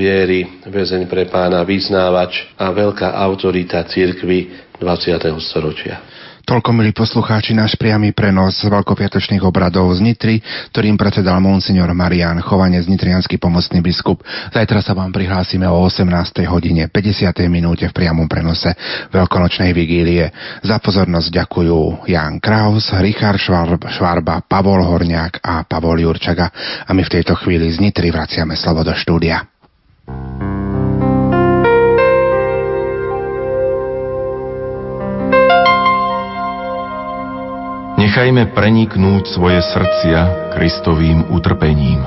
viery, väzeň pre pána, vyznávač a veľká autorita cirkvy 20. storočia. Toľko, milí poslucháči, náš priamy prenos veľkopiatočných obradov z Nitry, ktorým predsedal monsignor Marian Chovane z Nitrianský pomocný biskup. Zajtra sa vám prihlásime o 18. hodine 50. minúte v priamom prenose veľkonočnej vigílie. Za pozornosť ďakujú Jan Kraus, Richard Švarba, Pavol Horniak a Pavol Jurčaga. A my v tejto chvíli z Nitry vraciame slovo do štúdia. Nechajme preniknúť svoje srdcia Kristovým utrpením.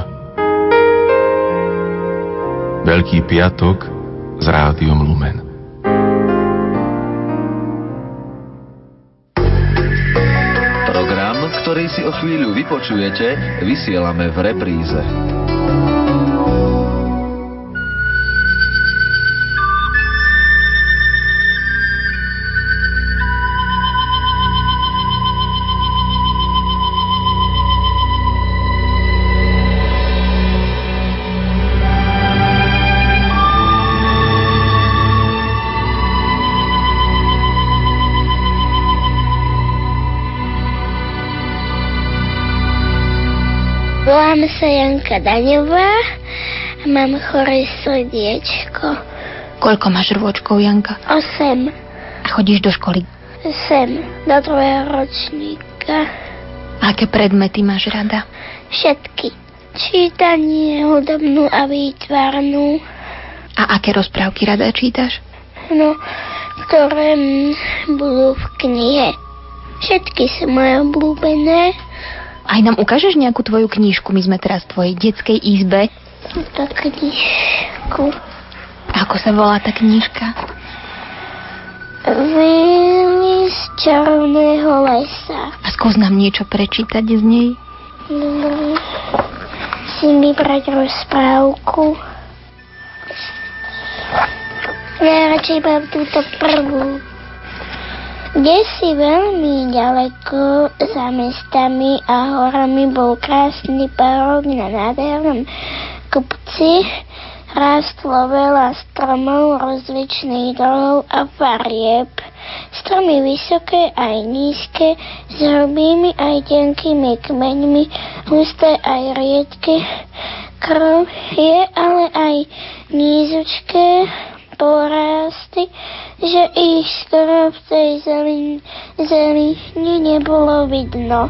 Veľký piatok s rádiom Lumen. Program, ktorý si o chvíľu vypočujete, vysielame v repríze. Sa Janka Daňová a mám choré srdiečko. Koľko máš rôčkov, Janka? Osem. A chodíš do školy? Sem, do druhého ročníka. Aké predmety máš rada? Všetky. Čítanie, hudobnú a výtvarnú. A aké rozprávky rada čítaš? No, ktoré budú v knihe. Všetky sú moje obľúbené. Aj nám ukážeš nejakú tvoju knižku? My sme teraz v tvojej detskej izbe. Túto knižku. Ako sa volá tá knižka? Vily z čarovného lesa. A skús nám niečo prečítať z nej. Dobre. Si vybrať rozprávku. Najradšej mám túto prvú. Kde si veľmi ďaleko za mestami a horami bol krásny parok na nádhernom kopci. Rástlo veľa stromov rozličných druhov a farieb. Stromy vysoké aj nízke, s hrubými aj tenkými kmeňmi, husté aj riedke. Krv je ale aj nízučké, porasty, že ich skoro v tej zemi, zemi nebolo vidno.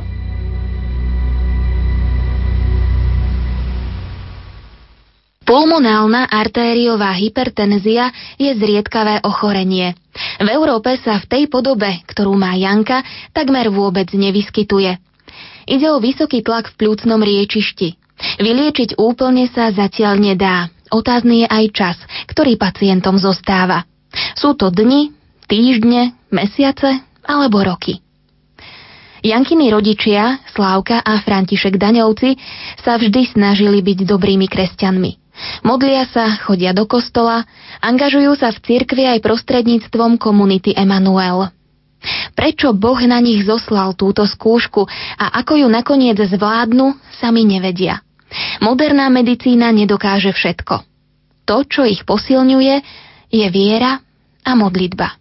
Pulmonálna artériová hypertenzia je zriedkavé ochorenie. V Európe sa v tej podobe, ktorú má Janka, takmer vôbec nevyskytuje. Ide o vysoký tlak v plúcnom riečišti. Vyliečiť úplne sa zatiaľ nedá. Otázny je aj čas, ktorý pacientom zostáva. Sú to dni, týždne, mesiace alebo roky. Jankiny rodičia, Slávka a František Daňovci, sa vždy snažili byť dobrými kresťanmi. Modlia sa, chodia do kostola, angažujú sa v cirkvi aj prostredníctvom komunity Emanuel. Prečo Boh na nich zoslal túto skúšku a ako ju nakoniec zvládnu, sami nevedia. Moderná medicína nedokáže všetko. To, čo ich posilňuje, je viera a modlitba.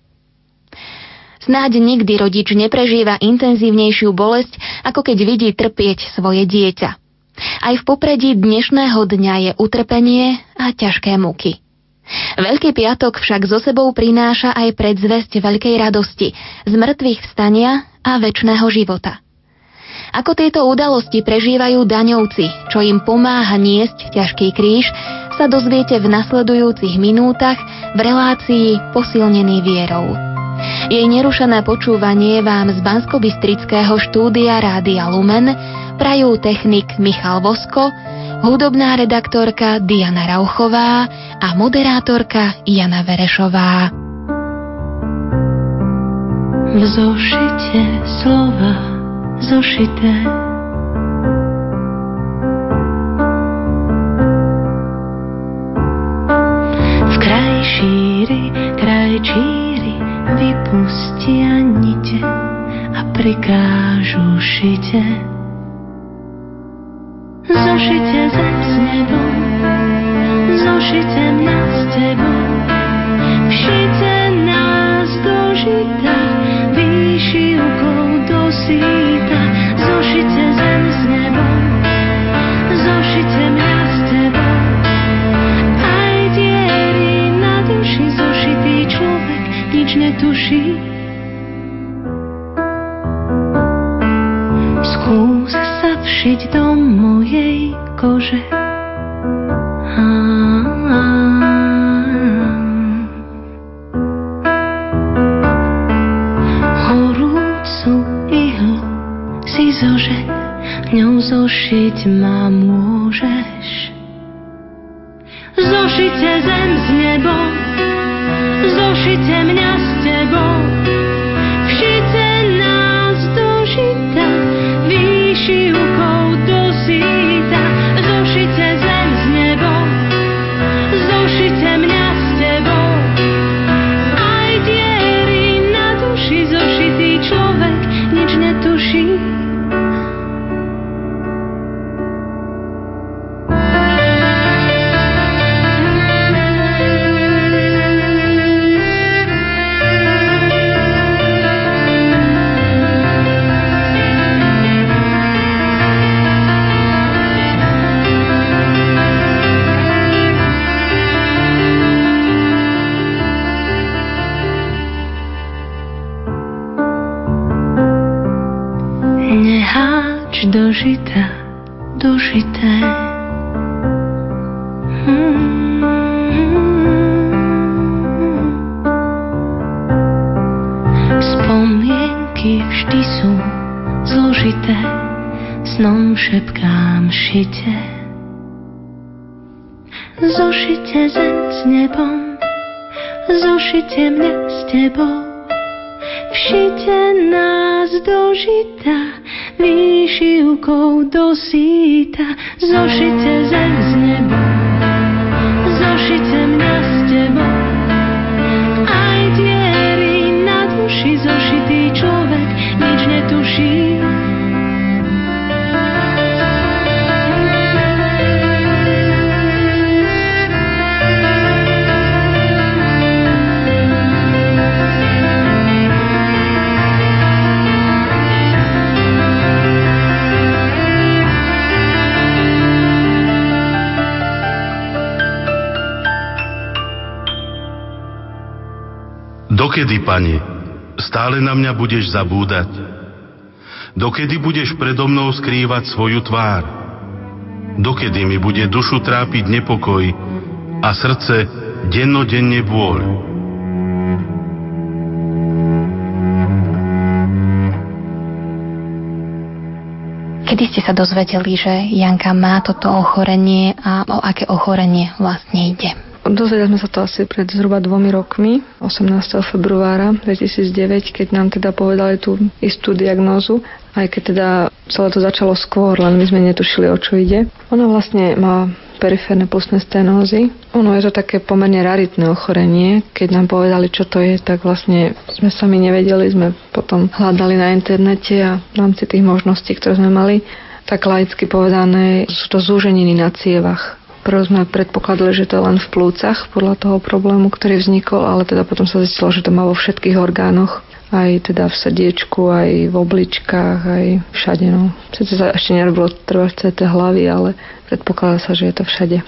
Snáď nikdy rodič neprežíva intenzívnejšiu bolesť, ako keď vidí trpieť svoje dieťa. Aj v popredí dnešného dňa je utrpenie a ťažké muky. Veľký piatok však zo sebou prináša aj predzvesť veľkej radosti, z mŕtvych vstania a väčšného života. Ako tieto udalosti prežívajú daňovci, čo im pomáha niesť ťažký kríž, sa dozviete v nasledujúcich minútach v relácii Posilnený vierou. Jej nerušené počúvanie vám z bansko štúdia Rádia Lumen prajú technik Michal Vosko, hudobná redaktorka Diana Rauchová a moderátorka Jana Verešová. V zošite slova zošité. V kraji šíri, kraj číri, vypustia nite a prikážu šite. Zošite zem s nebom, zošite nás s tebou, všite nás do žita, výši do síl. nič netuší. Skús sa všiť do mojej kože. Horúcu ihlu si zože, ňou zošiť ma môžeš. Zošite zem s nebom, zošite mňa s tebou, tebou. Všite nás do žita, výšivkou do síta. Zošite Dokedy, pane, stále na mňa budeš zabúdať? Dokedy budeš predo mnou skrývať svoju tvár? Dokedy mi bude dušu trápiť nepokoj a srdce dennodenne bôľ? Kedy ste sa dozvedeli, že Janka má toto ochorenie a o aké ochorenie vlastne ide? Dozvedeli sme sa to asi pred zhruba dvomi rokmi, 18. februára 2009, keď nám teda povedali tú istú diagnózu, aj keď teda celé to začalo skôr, len my sme netušili, o čo ide. Ona vlastne má periférne plusné stenózy. Ono je to také pomerne raritné ochorenie. Keď nám povedali, čo to je, tak vlastne sme sami nevedeli, sme potom hľadali na internete a v rámci tých možností, ktoré sme mali, tak laicky povedané, sú to zúženiny na cievach. Prv sme predpokladali, že to je len v plúcach podľa toho problému, ktorý vznikol, ale teda potom sa zistilo, že to má vo všetkých orgánoch aj teda v srdiečku, aj v obličkách, aj všade. No. Sice sa ešte nerobilo treba CT hlavy, ale predpokladá sa, že je to všade.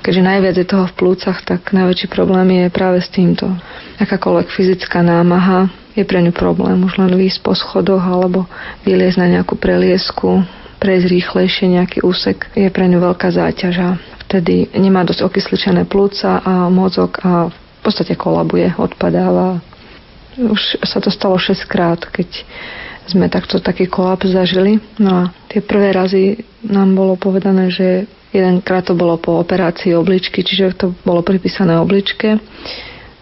Keďže najviac je toho v plúcach, tak najväčší problém je práve s týmto. Akákoľvek fyzická námaha je pre ňu problém. Už len výjsť po schodoch alebo vyliezť na nejakú preliesku, prejsť rýchlejšie nejaký úsek je pre ňu veľká záťaž vtedy nemá dosť okysličené plúca a mozog a v podstate kolabuje, odpadáva. Už sa to stalo 6 krát, keď sme takto taký kolaps zažili. No a tie prvé razy nám bolo povedané, že jedenkrát to bolo po operácii obličky, čiže to bolo pripísané obličke.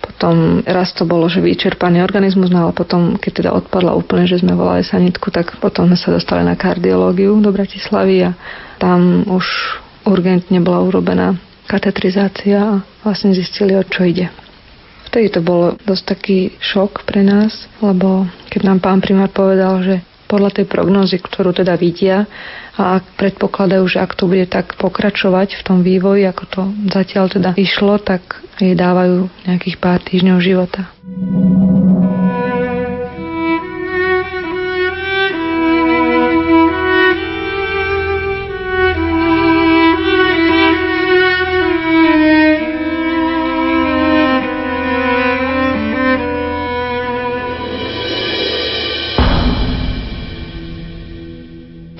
Potom raz to bolo, že vyčerpaný organizmus, no ale potom, keď teda odpadla úplne, že sme volali sanitku, tak potom sme sa dostali na kardiológiu do Bratislavy a tam už urgentne bola urobená katetrizácia a vlastne zistili, o čo ide. Vtedy to bol dosť taký šok pre nás, lebo keď nám pán primár povedal, že podľa tej prognózy, ktorú teda vidia a ak predpokladajú, že ak to bude tak pokračovať v tom vývoji, ako to zatiaľ teda išlo, tak jej dávajú nejakých pár týždňov života.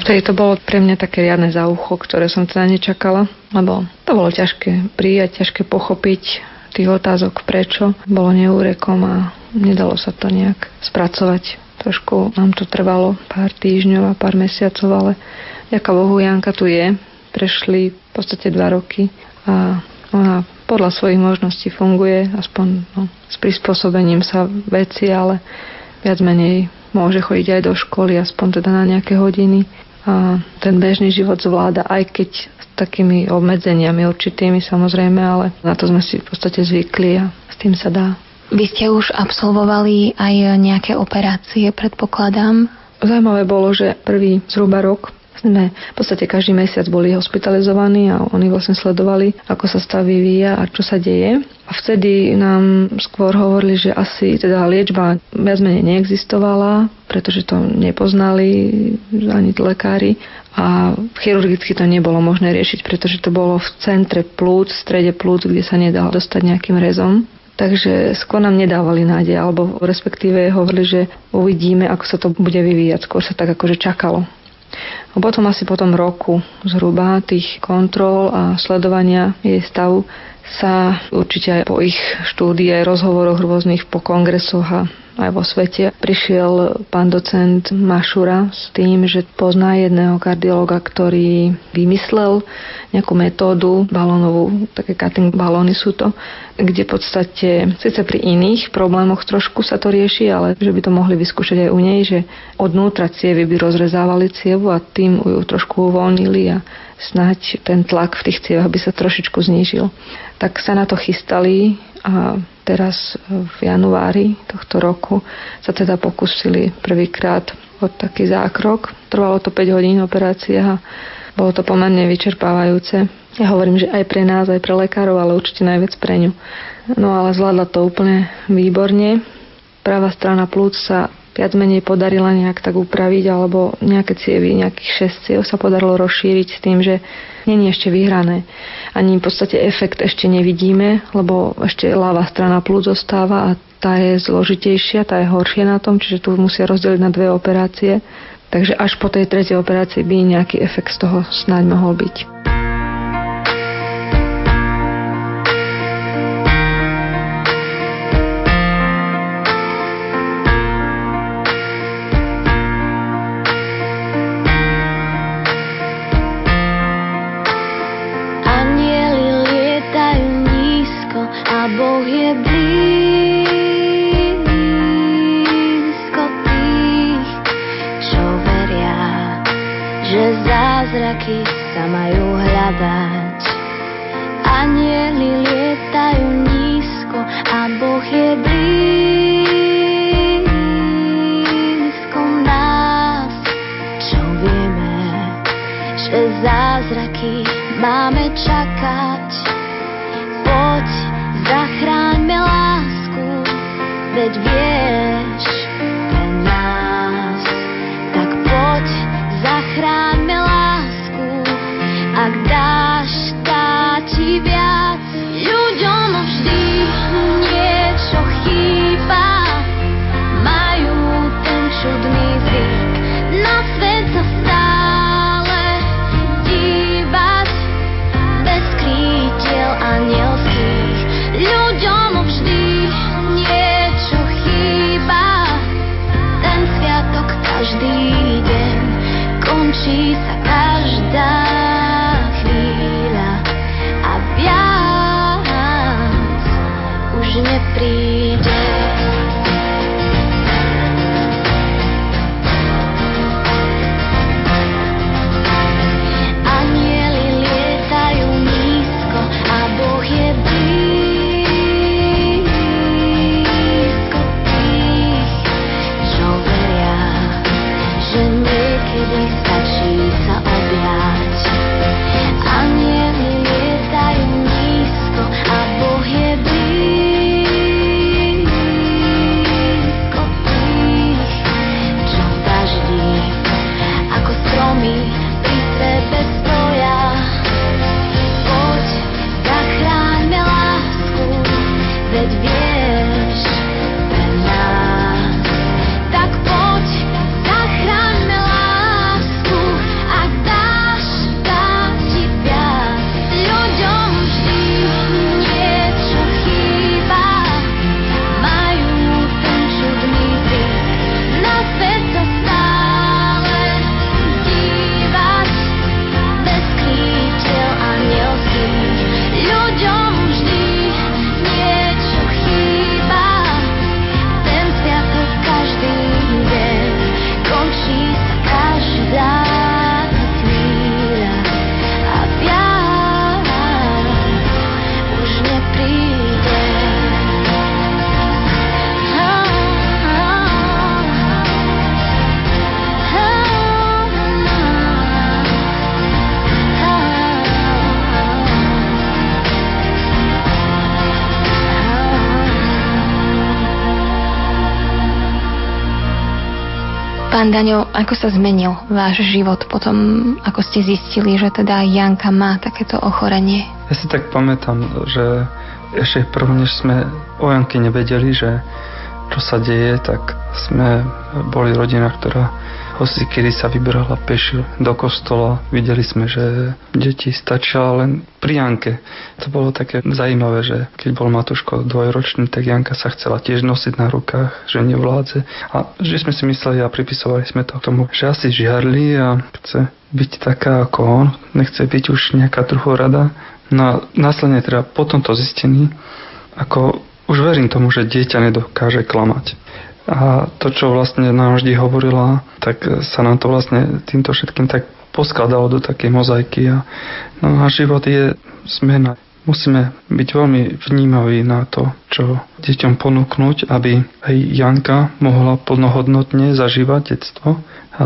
Vtedy to bolo pre mňa také riadne za ucho, ktoré som teda nečakala, lebo to bolo ťažké prijať, ťažké pochopiť tých otázok prečo. Bolo neúrekom a nedalo sa to nejak spracovať. Trošku nám to trvalo pár týždňov a pár mesiacov, ale ďaká Bohu Janka tu je. Prešli v podstate dva roky a ona podľa svojich možností funguje, aspoň no, s prispôsobením sa veci, ale viac menej môže chodiť aj do školy, aspoň teda na nejaké hodiny. Ten bežný život zvláda, aj keď s takými obmedzeniami určitými samozrejme, ale na to sme si v podstate zvykli a s tým sa dá. Vy ste už absolvovali aj nejaké operácie, predpokladám. Zajímavé bolo, že prvý zhruba rok sme v podstate každý mesiac boli hospitalizovaní a oni vlastne sledovali, ako sa stav vyvíja a čo sa deje. A vtedy nám skôr hovorili, že asi teda liečba viac menej neexistovala, pretože to nepoznali ani lekári a chirurgicky to nebolo možné riešiť, pretože to bolo v centre plúc, v strede plúc, kde sa nedalo dostať nejakým rezom. Takže skôr nám nedávali nádej, alebo respektíve hovorili, že uvidíme, ako sa to bude vyvíjať. Skôr sa tak akože čakalo. A potom asi po tom roku zhruba tých kontrol a sledovania jej stavu sa určite aj po ich štúdii aj rozhovoroch rôznych po kongresoch a aj vo svete. Prišiel pán docent Mašura s tým, že pozná jedného kardiologa, ktorý vymyslel nejakú metódu balónovú, také cutting balóny sú to, kde v podstate, síce pri iných problémoch trošku sa to rieši, ale že by to mohli vyskúšať aj u nej, že odnútra cievy by rozrezávali cievu a tým ju trošku uvoľnili a snáď ten tlak v tých cievach by sa trošičku znížil. Tak sa na to chystali a teraz v januári tohto roku sa teda pokúsili prvýkrát od taký zákrok. Trvalo to 5 hodín operácie a bolo to pomerne vyčerpávajúce. Ja hovorím, že aj pre nás, aj pre lekárov, ale určite najviac pre ňu. No ale zvládla to úplne výborne. Pravá strana plúc sa viac menej podarila nejak tak upraviť, alebo nejaké cievy, nejakých 6 ciev sa podarilo rozšíriť s tým, že není ešte vyhrané. Ani v podstate efekt ešte nevidíme, lebo ešte ľavá strana plúc zostáva a tá je zložitejšia, tá je horšia na tom, čiže tu musia rozdeliť na dve operácie. Takže až po tej tretej operácii by nejaký efekt z toho snáď mohol byť. Pán Daňo, ako sa zmenil váš život potom, ako ste zistili, že teda Janka má takéto ochorenie? Ja si tak pamätám, že ešte prv, než sme o Janke nevedeli, že čo sa deje, tak sme boli rodina, ktorá hoci kedy sa vybrala peši do kostola. Videli sme, že deti stačia len pri Janke. To bolo také zaujímavé, že keď bol Matuško dvojročný, tak Janka sa chcela tiež nosiť na rukách, že nevládze. A že sme si mysleli a pripisovali sme to k tomu, že asi žiarli a chce byť taká ako on, nechce byť už nejaká druhorada. No a následne teda po tomto zistení, ako už verím tomu, že dieťa nedokáže klamať. A to, čo vlastne nám vždy hovorila, tak sa nám to vlastne týmto všetkým tak poskladalo do takej mozaiky. A, no a život je zmena. Musíme byť veľmi vnímaví na to, čo deťom ponúknuť, aby aj Janka mohla plnohodnotne zažívať detstvo a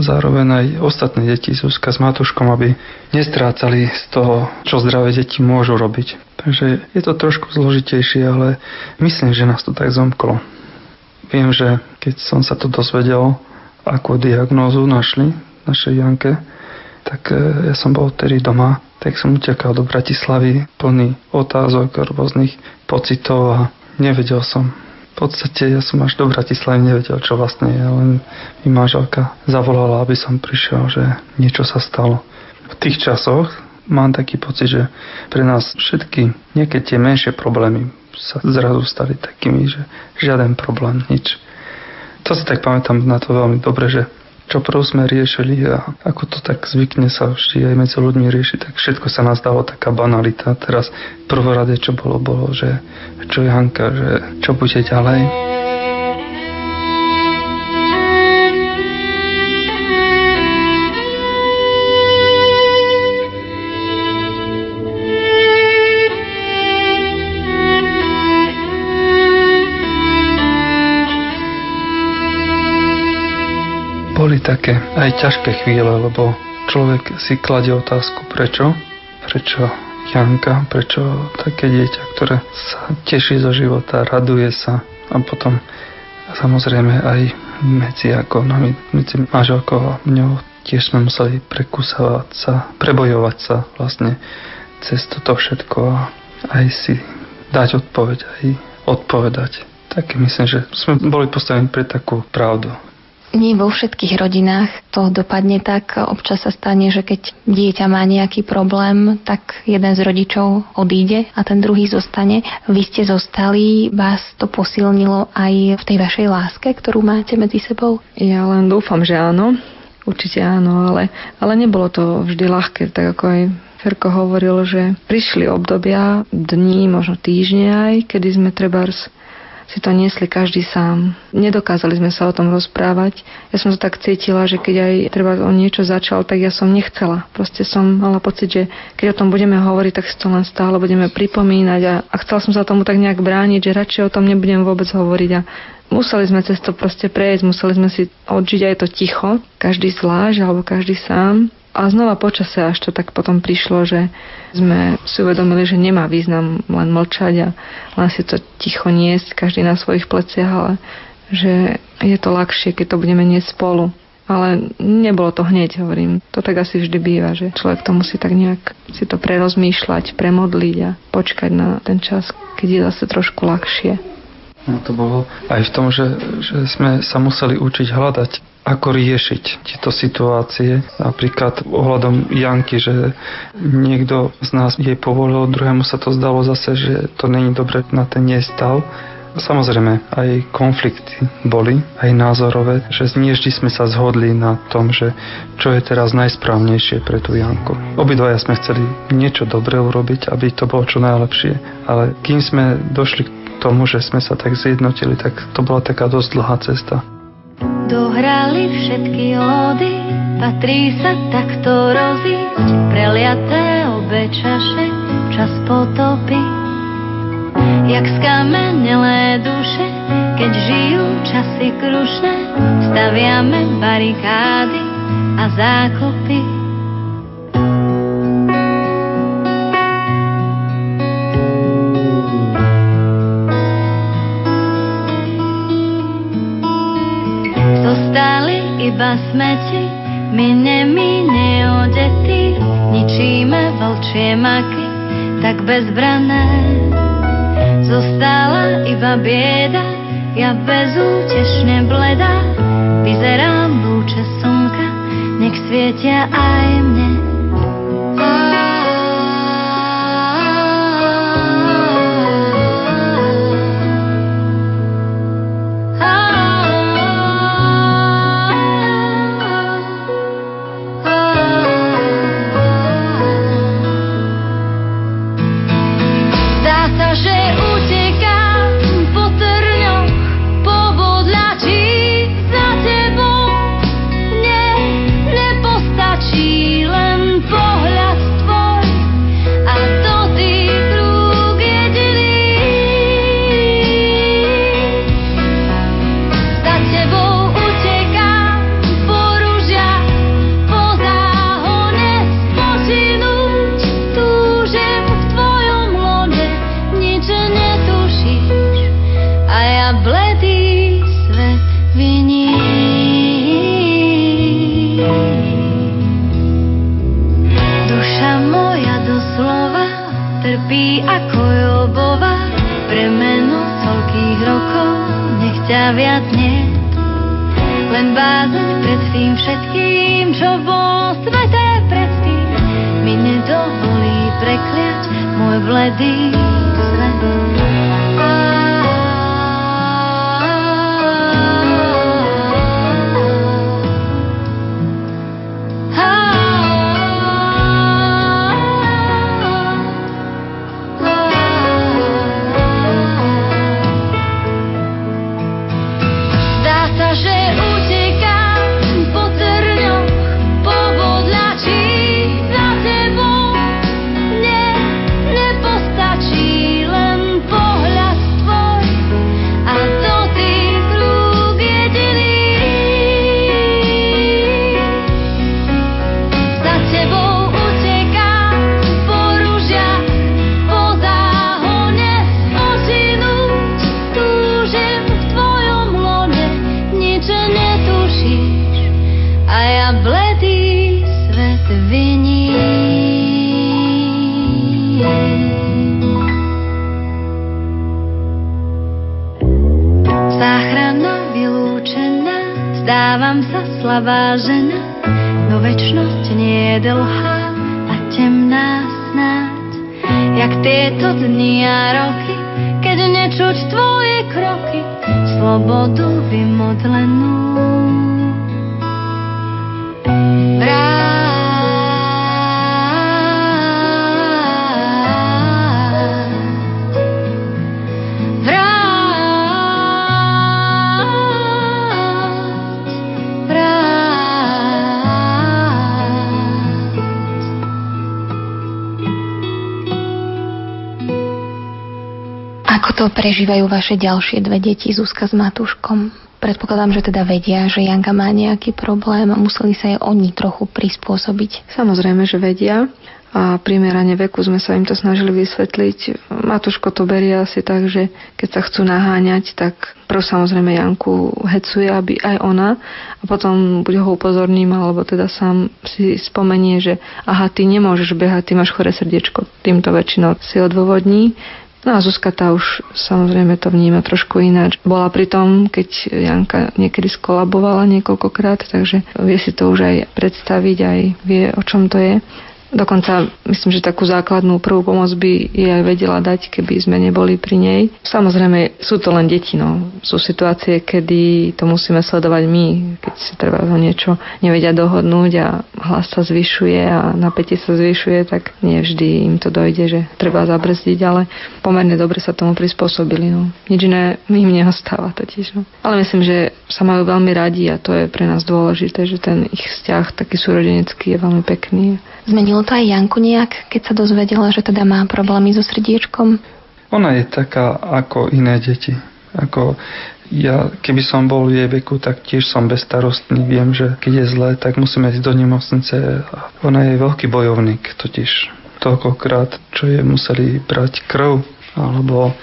zároveň aj ostatné deti, Zuzka s Matuškom, aby nestrácali z toho, čo zdravé deti môžu robiť. Takže je to trošku zložitejšie, ale myslím, že nás to tak zomklo. Viem, že keď som sa to dozvedel, akú diagnózu našli našej Janke, tak e, ja som bol vtedy doma, tak som utekal do Bratislavy plný otázok, rôznych pocitov a nevedel som. V podstate ja som až do Bratislavy nevedel, čo vlastne je, len mi manželka zavolala, aby som prišiel, že niečo sa stalo. V tých časoch mám taký pocit, že pre nás všetky nejaké tie menšie problémy sa zrazu stali takými, že žiaden problém, nič. To si tak pamätám na to veľmi dobre, že čo prv sme riešili a ako to tak zvykne sa vždy aj medzi ľuďmi riešiť, tak všetko sa nás dalo taká banalita. Teraz prvorade, čo bolo, bolo, že čo Janka, že čo bude ďalej. Také aj ťažké chvíle, lebo človek si kladie otázku, prečo? Prečo Janka, prečo také dieťa, ktoré sa teší zo života, raduje sa a potom samozrejme aj medzi ako nami, medzi manželkou a mňou tiež sme museli prekusávať sa, prebojovať sa vlastne cez toto všetko a aj si dať odpoveď, aj odpovedať. Tak myslím, že sme boli postavení pre takú pravdu. Nie vo všetkých rodinách to dopadne tak. Občas sa stane, že keď dieťa má nejaký problém, tak jeden z rodičov odíde a ten druhý zostane. Vy ste zostali, vás to posilnilo aj v tej vašej láske, ktorú máte medzi sebou? Ja len dúfam, že áno. Určite áno, ale, ale nebolo to vždy ľahké, tak ako aj Ferko hovoril, že prišli obdobia, dní, možno týždne aj, kedy sme trebárs si to niesli každý sám. Nedokázali sme sa o tom rozprávať. Ja som to tak cítila, že keď aj treba on niečo začal, tak ja som nechcela. Proste som mala pocit, že keď o tom budeme hovoriť, tak si to len stále budeme pripomínať a, a chcela som sa tomu tak nejak brániť, že radšej o tom nebudem vôbec hovoriť a museli sme cez to proste prejsť, museli sme si odžiť aj to ticho, každý zvlášť alebo každý sám a znova počase až to tak potom prišlo, že sme si uvedomili, že nemá význam len mlčať a len si to ticho niesť, každý na svojich pleciach, ale že je to ľahšie, keď to budeme niesť spolu. Ale nebolo to hneď, hovorím. To tak asi vždy býva, že človek to musí tak nejak si to prerozmýšľať, premodliť a počkať na ten čas, keď je zase trošku ľahšie. No to bolo aj v tom, že, že sme sa museli učiť hľadať ako riešiť tieto situácie. Napríklad ohľadom Janky, že niekto z nás jej povolil, druhému sa to zdalo zase, že to není dobre na ten jej stav. Samozrejme, aj konflikty boli, aj názorové, že nie vždy sme sa zhodli na tom, že čo je teraz najsprávnejšie pre tú Janku. Obidvaja sme chceli niečo dobré urobiť, aby to bolo čo najlepšie, ale kým sme došli k tomu, že sme sa tak zjednotili, tak to bola taká dosť dlhá cesta. Dohrali všetky ódy, patrí sa takto rozísť, preliaté obe čaše, čas potopy. Jak skamenelé duše, keď žijú časy krušné, staviame barikády a zákopy. Iba smeti, mine mi neodety, ničíme vlčie maky, tak bezbrané. Zostala iba bieda, ja bezútešne bleda, vyzerám lúče slnka, nech svietia aj mne. počuť tvoje kroky, slobodu vymodlenú. Prežívajú vaše ďalšie dve deti, Zuzka s Matúškom? Predpokladám, že teda vedia, že Janka má nejaký problém a museli sa jej oni trochu prispôsobiť. Samozrejme, že vedia a primerane veku sme sa im to snažili vysvetliť. Matuško to berie asi tak, že keď sa chcú naháňať, tak prv samozrejme Janku hecuje, aby aj ona a potom buď ho upozorním, alebo teda sám si spomenie, že aha, ty nemôžeš behať, ty máš chore srdiečko. Týmto väčšinou si odôvodní. No a Zuzka tá už samozrejme to vníma trošku ináč. Bola pri tom, keď Janka niekedy skolabovala niekoľkokrát, takže vie si to už aj predstaviť, aj vie, o čom to je. Dokonca myslím, že takú základnú prvú pomoc by jej aj vedela dať, keby sme neboli pri nej. Samozrejme, sú to len deti, no. Sú situácie, kedy to musíme sledovať my, keď si treba o niečo nevedia dohodnúť a hlas sa zvyšuje a napätie sa zvyšuje, tak nie vždy im to dojde, že treba zabrzdiť, ale pomerne dobre sa tomu prispôsobili. No. Nič iné im neostáva totiž. No. Ale myslím, že sa majú veľmi radi a to je pre nás dôležité, že ten ich vzťah taký súrodenecký je veľmi pekný. Zmenilo to aj Janku nejak, keď sa dozvedela, že teda má problémy so srdiečkom? Ona je taká ako iné deti. Ako ja, keby som bol v jej veku, tak tiež som bezstarostný. Viem, že keď je zlé, tak musíme ísť do nemocnice. Ona je veľký bojovník, totiž toľkokrát, čo je museli brať krv alebo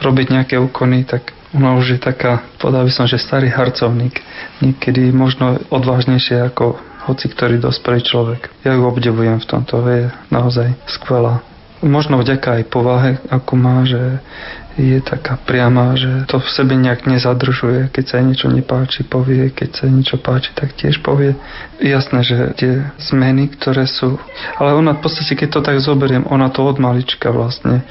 robiť nejaké úkony, tak Ona už je taká, povedal by som, že starý harcovník. Niekedy možno odvážnejšie ako hoci ktorý dospelý človek. Ja ju obdivujem v tomto, je naozaj skvelá. Možno vďaka aj povahe, ako má, že je taká priama, že to v sebe nejak nezadržuje. Keď sa jej niečo nepáči, povie. Keď sa jej niečo páči, tak tiež povie. Jasné, že tie zmeny, ktoré sú... Ale ona v podstate, keď to tak zoberiem, ona to od malička vlastne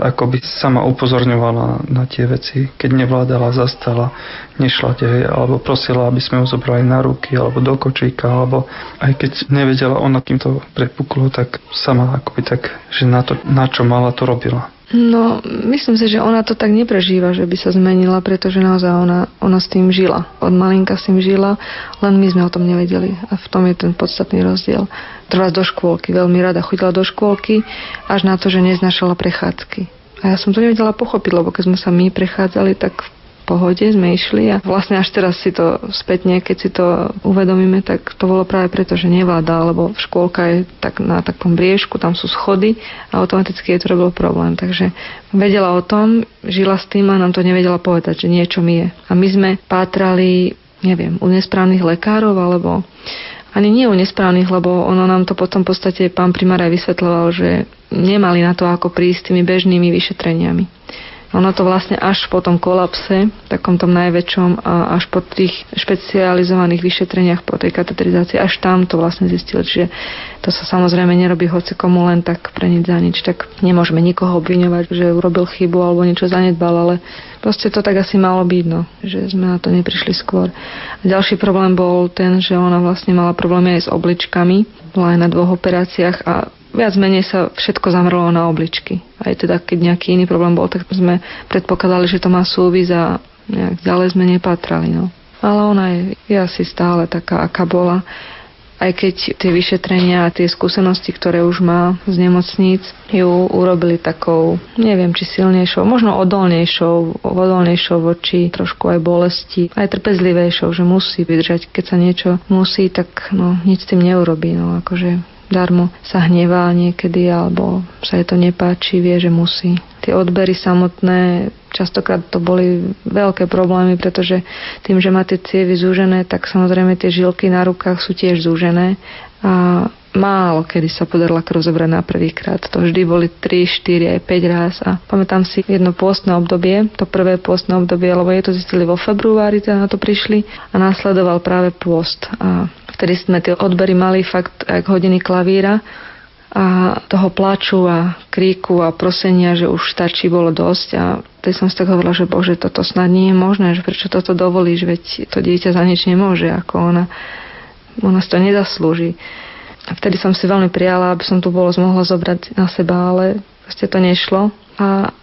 ako by sama upozorňovala na tie veci. Keď nevládala, zastala, nešla tej, alebo prosila, aby sme ju zobrali na ruky, alebo do kočíka, alebo aj keď nevedela ona, kým to prepuklo, tak sama akoby tak, že na to, na čo mala, to robila. No, myslím si, že ona to tak neprežíva, že by sa zmenila, pretože naozaj ona, ona s tým žila. Od malinka s tým žila, len my sme o tom nevedeli. A v tom je ten podstatný rozdiel. Trvá do škôlky, veľmi rada chodila do škôlky, až na to, že neznašala prechádzky. A ja som to nevedela pochopiť, lebo keď sme sa my prechádzali, tak v pohode sme išli a vlastne až teraz si to spätne, keď si to uvedomíme, tak to bolo práve preto, že nevláda, lebo škôlka je tak na takom briežku, tam sú schody a automaticky je to robil problém. Takže vedela o tom, žila s tým a nám to nevedela povedať, že niečo mi je. A my sme pátrali, neviem, u nesprávnych lekárov alebo ani nie u nesprávnych, lebo ono nám to potom v podstate pán primár aj vysvetľoval, že nemali na to ako prísť tými bežnými vyšetreniami. Ono to vlastne až po tom kolapse, takom tom najväčšom a až po tých špecializovaných vyšetreniach po tej kateterizácii, až tam to vlastne zistili. Čiže to sa samozrejme nerobí hoci komu len tak pre nič za nič. Tak nemôžeme nikoho obviňovať, že urobil chybu alebo niečo zanedbal, ale proste to tak asi malo byť, no, že sme na to neprišli skôr. A ďalší problém bol ten, že ona vlastne mala problémy aj s obličkami, bola aj na dvoch operáciách a viac menej sa všetko zamrlo na obličky. Aj teda, keď nejaký iný problém bol, tak sme predpokladali, že to má súvis a nejak ďalej sme nepatrali. No. Ale ona je, je asi stále taká, aká bola. Aj keď tie vyšetrenia a tie skúsenosti, ktoré už má z nemocníc, ju urobili takou, neviem, či silnejšou, možno odolnejšou, odolnejšou voči trošku aj bolesti, aj trpezlivejšou, že musí vydržať. Keď sa niečo musí, tak no, nič s tým neurobí. No, akože darmo sa hnevá niekedy alebo sa jej to nepáči, vie, že musí. Tie odbery samotné, častokrát to boli veľké problémy, pretože tým, že má tie cievy zúžené, tak samozrejme tie žilky na rukách sú tiež zúžené a málo kedy sa podarila krv zobrať na prvýkrát. To vždy boli 3, 4, aj 5 raz a pamätám si jedno pôstne obdobie, to prvé pôstne obdobie, lebo je to zistili vo februári, teda na to prišli a následoval práve pôst. A vtedy sme tie odbery mali fakt ako hodiny klavíra a toho plaču a kríku a prosenia, že už stačí, bolo dosť a tej som si tak hovorila, že bože, toto snad nie je možné, že prečo toto dovolíš, veď to dieťa za nič nemôže, ako ona, ona si to nezaslúži. A vtedy som si veľmi prijala, aby som tu bolo mohla zobrať na seba, ale proste to nešlo. A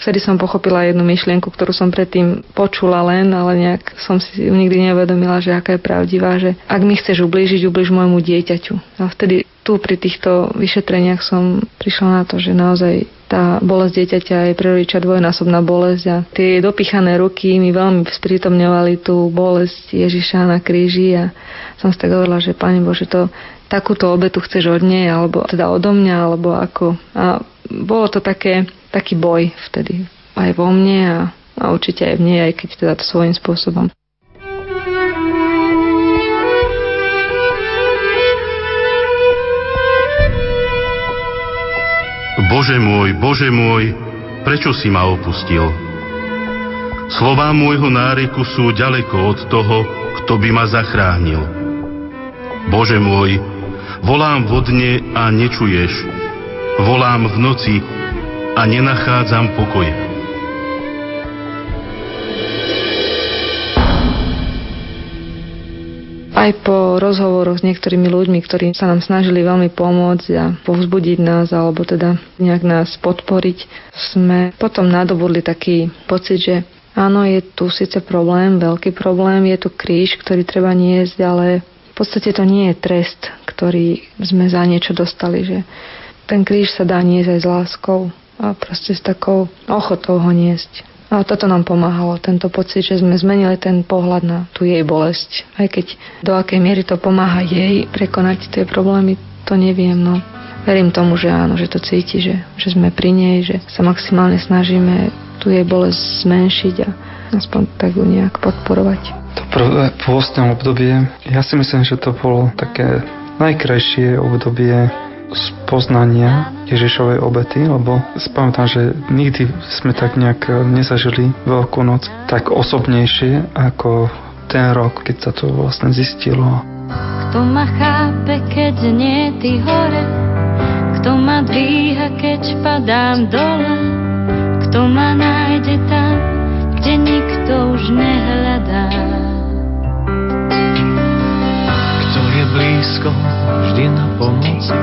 vtedy som pochopila jednu myšlienku, ktorú som predtým počula len, ale nejak som si ju nikdy nevedomila, že aká je pravdivá, že ak mi chceš ublížiť, ublíž môjmu dieťaťu. A vtedy tu pri týchto vyšetreniach som prišla na to, že naozaj tá bolesť dieťaťa je pre rodiča dvojnásobná bolesť a tie dopichané ruky mi veľmi sprítomňovali tú bolesť Ježiša na kríži a som si tak hovorila, že Pane Bože, to takúto obetu chceš od nej, alebo teda odo mňa, alebo ako. A bolo to také, taký boj vtedy aj vo mne a, a určite aj v nej, aj keď teda to svojím spôsobom. Bože môj, Bože môj, prečo si ma opustil? Slová môjho náreku sú ďaleko od toho, kto by ma zachránil. Bože môj, volám vodne a nečuješ. Volám v noci a nenachádzam pokoja. aj po rozhovoroch s niektorými ľuďmi, ktorí sa nám snažili veľmi pomôcť a povzbudiť nás alebo teda nejak nás podporiť, sme potom nadobudli taký pocit, že áno, je tu síce problém, veľký problém, je tu kríž, ktorý treba niesť, ale v podstate to nie je trest, ktorý sme za niečo dostali, že ten kríž sa dá niesť aj s láskou a proste s takou ochotou ho niesť. A toto nám pomáhalo, tento pocit, že sme zmenili ten pohľad na tú jej bolesť. Aj keď do akej miery to pomáha jej prekonať tie problémy, to neviem, no verím tomu, že áno, že to cíti, že, že sme pri nej, že sa maximálne snažíme tú jej bolesť zmenšiť a aspoň tak ju nejak podporovať. To prvé pôstne obdobie, ja si myslím, že to bolo také najkrajšie obdobie spoznania Ježišovej obety, lebo spamätám, že nikdy sme tak nejak nezažili Veľkú noc tak osobnejšie ako ten rok, keď sa to vlastne zistilo. Kto ma chápe, keď nie ty hore, kto ma dvíha, keď padám dole, kto ma nájde tam, kde nikto už nehľadá. Kto je blízko, vždy na pomoci,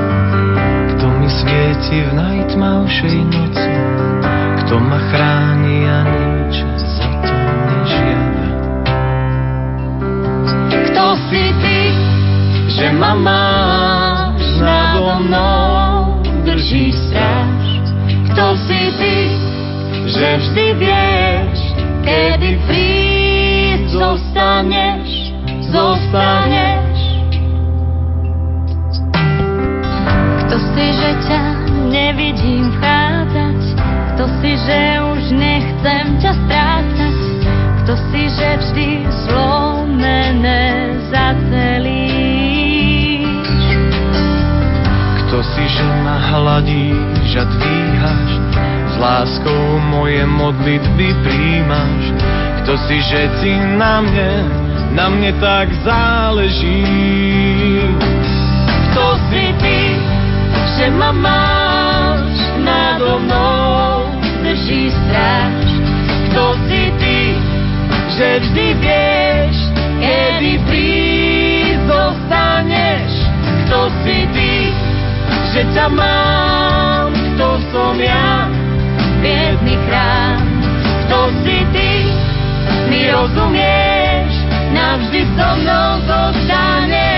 mi svieti v najtmavšej noci, kto ma chráni a nič za to nežiada. Kto si ty, že ma máš nado mnou, drží stráž. kto si ty, že vždy vieš, kedy prísť zostaneš, zostaneš. Si, že ťa nevidím vchádzať, kto si, že už nechcem ťa strácať, kto si, že vždy zlomené zacelíš. Kto si, že ma hladíš a dvíhaš, s láskou moje modlitby príjmaš. Kto si, že ti na mne, na mne tak záleží. Kto si ty, že ma máš nado mnou, drží stráž. Kto si ty, že vždy vieš, kedy prísť zostaneš. Kto si ty, že ťa mám, kto som ja, biedný chrám. Kto si ty, mi rozumieš, navždy so mnou zostaneš.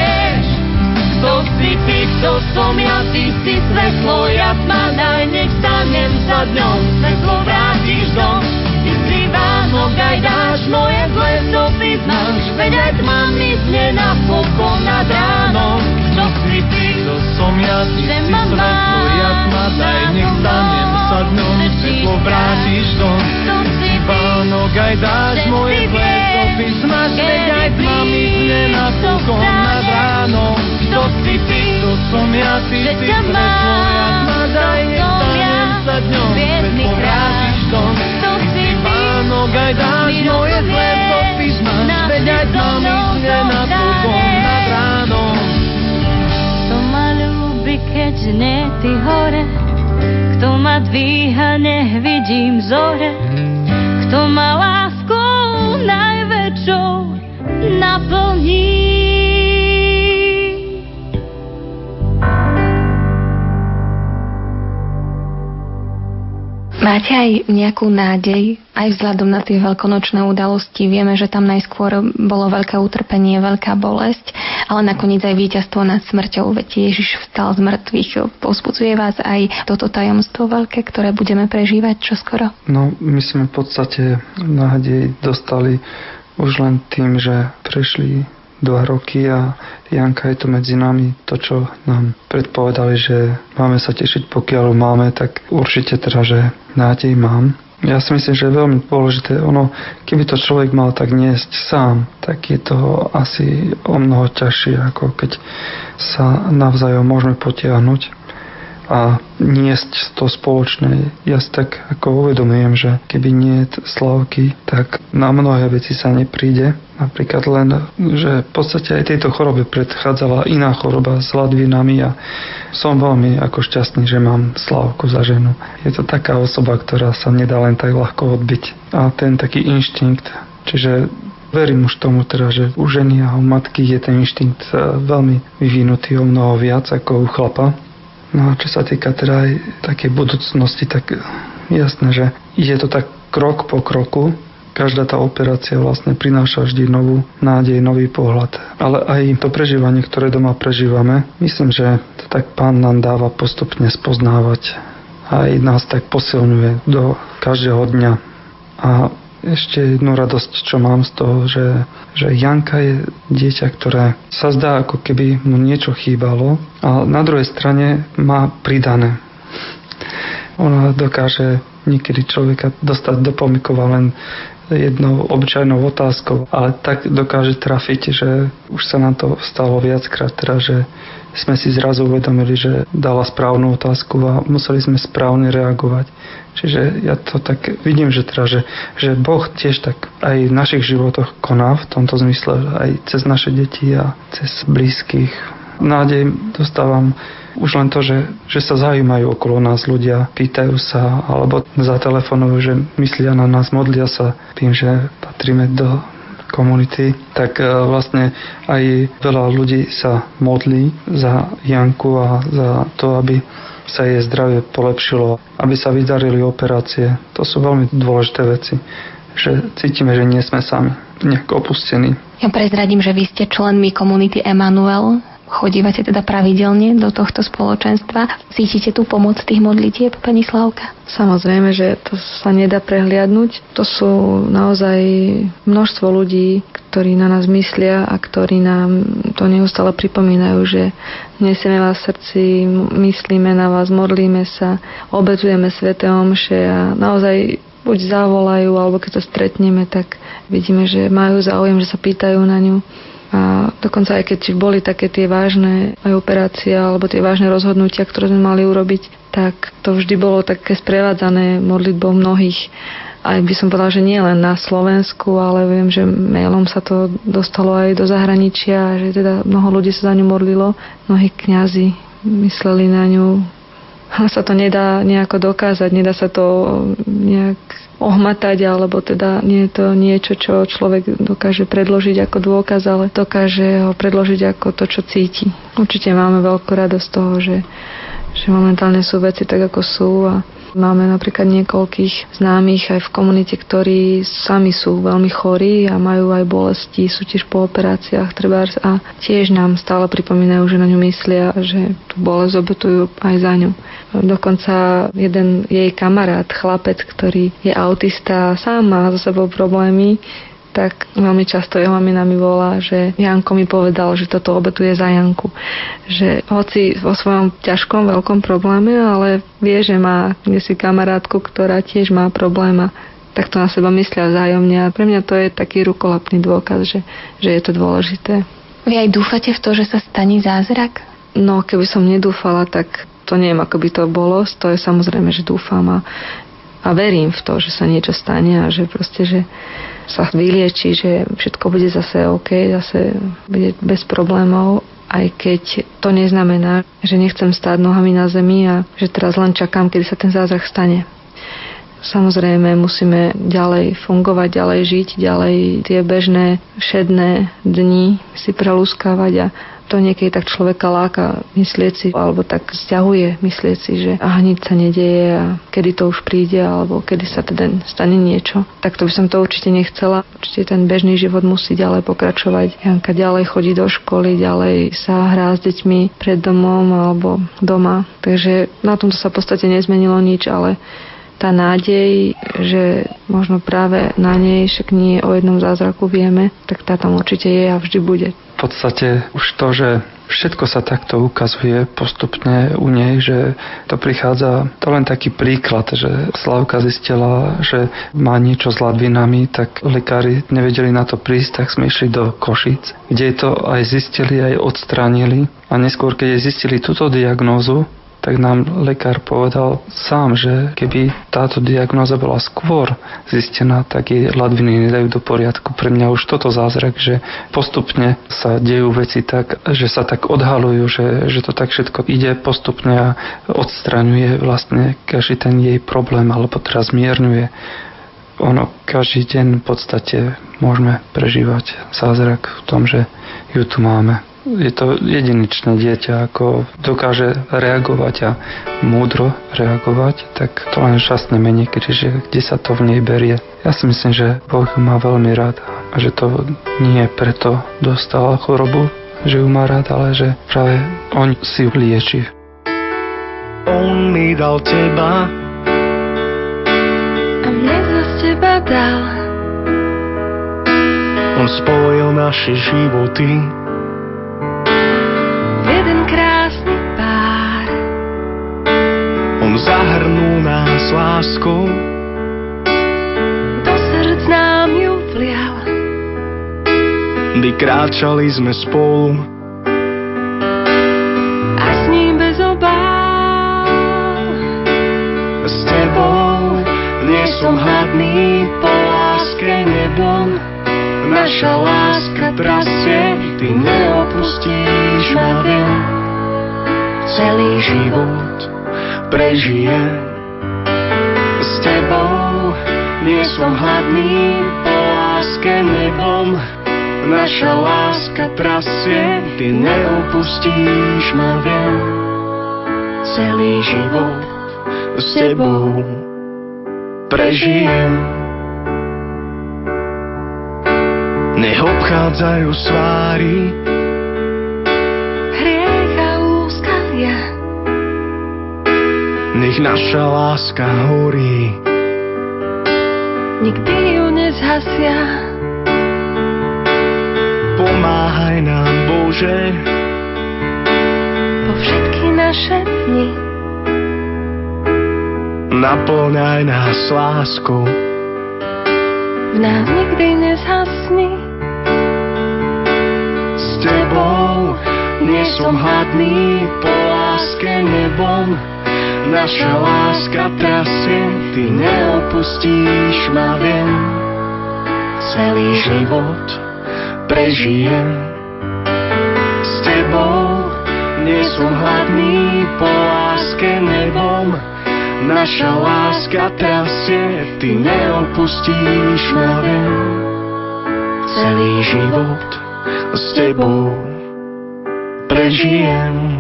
Kto si ty, kto som ja, ty si svetlo, ja tma, daj nech stanem sa dňom, svetlo vrátiš dom. Ty si Vánok, aj dáš moje zlé noci znáš, veď aj tma mi zne napokon nad ránom. Kto si ty, Kto som ja, ty si svetlo, ja tma, daj nech stanem sa dňom, svetlo vrátiš dom. Kto si ty, Pánok, aj dáš moje ty zlé stopy, smaž, veď aj tma mi zne na prísť nad ránom. Si ty, Kto som ja, ty že si ťa mám, tma, daj stanem sa dňom, biedný dom. Kto si ty, Pánok, aj dáš moje zlé smaž, navždy veď aj tma mi mnou zne na nad ránom. Kto ma ľúbi, keď nie ty hore, kto ma dvíha, nech vidím zore, kto ma láskou najväčšou naplní. Máte aj nejakú nádej, aj vzhľadom na tie veľkonočné udalosti? Vieme, že tam najskôr bolo veľké utrpenie, veľká bolesť, ale nakoniec aj víťazstvo nad smrťou, veď Ježiš vstal z mŕtvych. Povzbudzuje vás aj toto tajomstvo veľké, ktoré budeme prežívať čoskoro? No, my sme v podstate nádej dostali už len tým, že prešli dva roky a Janka je tu medzi nami. To, čo nám predpovedali, že máme sa tešiť, pokiaľ máme, tak určite teda, že nádej mám. Ja si myslím, že je veľmi dôležité. Ono, keby to človek mal tak niesť sám, tak je to asi o mnoho ťažšie, ako keď sa navzájom môžeme potiahnuť a niesť to spoločné. Ja si tak ako uvedomujem, že keby nie slavky, tak na mnohé veci sa nepríde. Napríklad len, že v podstate aj tejto chorobe predchádzala iná choroba s ladvinami a som veľmi ako šťastný, že mám Slavku za ženu. Je to taká osoba, ktorá sa nedá len tak ľahko odbiť. A ten taký inštinkt, čiže Verím už tomu teda, že u ženy a u matky je ten inštinkt veľmi vyvinutý o mnoho viac ako u chlapa. No a čo sa týka teda aj takej budúcnosti, tak jasné, že ide to tak krok po kroku. Každá tá operácia vlastne prináša vždy novú nádej, nový pohľad. Ale aj to prežívanie, ktoré doma prežívame, myslím, že to tak pán nám dáva postupne spoznávať. Aj nás tak posilňuje do každého dňa. A ešte jednu radosť, čo mám z toho, že, že Janka je dieťa, ktoré sa zdá, ako keby mu niečo chýbalo, a na druhej strane má pridané. Ona dokáže niekedy človeka dostať do pomykova len jednou obyčajnou otázkou, ale tak dokáže trafiť, že už sa nám to stalo viackrát, teda, že sme si zrazu uvedomili, že dala správnu otázku a museli sme správne reagovať. Čiže ja to tak vidím, že, teda, že, že Boh tiež tak aj v našich životoch koná v tomto zmysle, aj cez naše deti a cez blízkych. Nádej dostávam už len to, že, že sa zaujímajú okolo nás ľudia, pýtajú sa alebo zatelefonujú, že myslia na nás, modlia sa tým, že patríme do komunity, tak e, vlastne aj veľa ľudí sa modlí za Janku a za to, aby sa jej zdravie polepšilo, aby sa vydarili operácie. To sú veľmi dôležité veci, že cítime, že nie sme sami, nejak opustení. Ja prezradím, že vy ste členmi komunity Emanuel. Chodívate teda pravidelne do tohto spoločenstva. Cítite tú pomoc tých modlitieb, pani Slavka? Samozrejme, že to sa nedá prehliadnúť. To sú naozaj množstvo ľudí, ktorí na nás myslia a ktorí nám to neustále pripomínajú, že nesieme vás v srdci, myslíme na vás, modlíme sa, obetujeme sveté omše a naozaj buď zavolajú, alebo keď sa stretneme, tak vidíme, že majú záujem, že sa pýtajú na ňu a dokonca aj keď boli také tie vážne aj operácie alebo tie vážne rozhodnutia, ktoré sme mali urobiť, tak to vždy bolo také sprevádzané modlitbou mnohých. Aj by som povedala, že nie len na Slovensku, ale viem, že mailom sa to dostalo aj do zahraničia, že teda mnoho ľudí sa za ňu modlilo, mnohí kňazi mysleli na ňu. Ale sa to nedá nejako dokázať, nedá sa to nejak ohmatať, alebo teda nie je to niečo, čo človek dokáže predložiť ako dôkaz, ale dokáže ho predložiť ako to, čo cíti. Určite máme veľkú radosť toho, že, že momentálne sú veci tak, ako sú a Máme napríklad niekoľkých známych aj v komunite, ktorí sami sú veľmi chorí a majú aj bolesti, sú tiež po operáciách trebárs a tiež nám stále pripomínajú, že na ňu myslia že tú bolesť obetujú aj za ňu. Dokonca jeden jej kamarát, chlapec, ktorý je autista, sám má za sebou problémy, tak veľmi často jeho mamina mi volá, že Janko mi povedal, že toto obetuje za Janku. Že hoci vo svojom ťažkom, veľkom probléme, ale vie, že má kde si kamarátku, ktorá tiež má problém a tak to na seba myslia vzájomne a pre mňa to je taký rukolapný dôkaz, že, že je to dôležité. Vy aj dúfate v to, že sa stane zázrak? No, keby som nedúfala, tak to neviem, ako by to bolo. To je samozrejme, že dúfam a, a verím v to, že sa niečo stane a že proste, že sa vylieči, že všetko bude zase OK, zase bude bez problémov, aj keď to neznamená, že nechcem stáť nohami na zemi a že teraz len čakám, kedy sa ten zázrak stane. Samozrejme musíme ďalej fungovať, ďalej žiť, ďalej tie bežné všedné dni si prelúskavať a to niekedy tak človeka láka myslieť si, alebo tak zťahuje myslieť si, že aha, nič sa nedeje a kedy to už príde, alebo kedy sa teda stane niečo. Tak to by som to určite nechcela. Určite ten bežný život musí ďalej pokračovať. Janka ďalej chodí do školy, ďalej sa hrá s deťmi pred domom alebo doma. Takže na tomto sa v podstate nezmenilo nič, ale tá nádej, že možno práve na nej, však nie o jednom zázraku vieme, tak tá tam určite je a vždy bude. Podstate už to, že všetko sa takto ukazuje postupne u nej, že to prichádza, to len taký príklad, že Slavka zistila, že má niečo s ladvinami, tak lekári nevedeli na to prísť, tak sme išli do Košic, kde to aj zistili, aj odstránili. A neskôr, keď jej zistili túto diagnózu, tak nám lekár povedal sám, že keby táto diagnoza bola skôr zistená, tak jej ladviny nedajú do poriadku. Pre mňa už toto zázrak, že postupne sa dejú veci tak, že sa tak odhalujú, že, že to tak všetko ide postupne a odstraňuje vlastne každý ten jej problém alebo teraz zmierňuje ono každý deň v podstate môžeme prežívať zázrak v tom, že ju tu máme je to jedinečné dieťa, ako dokáže reagovať a múdro reagovať, tak to len šťastné mení, keďže kde sa to v nej berie. Ja si myslím, že Boh ju má veľmi rád a že to nie preto dostala chorobu, že ju má rád, ale že práve on si ju lieči. On mi dal teba a mne za teba dal. On spojil naše životy zahrnul nás láskou. Do srdc nám ju vlial. Kdy kráčali sme spolu A s ním bez obáv. s tebou. Nie som hladný po láske nebom. Naša láska trasie, ty neopustíš ma viem. Celý život prežijem s tebou. Nie som hladný po láske nebom. Naša láska trasie, ty neopustíš ma viem. Celý život s tebou prežijem. Nech obchádzajú svári, naša láska horí. Nikdy ju nezhasia. Pomáhaj nám, Bože, Po všetky naše dni. naplňaj nás láskou. V nás nikdy nezhasni. S tebou nie som hladný po láske nebom. Naša láska trasie, ty neopustíš ma viem. Celý život prežijem s tebou. Nie som hladný po láske nebom. Naša láska trasie, ty neopustíš ma viem. Celý život s tebou prežijem.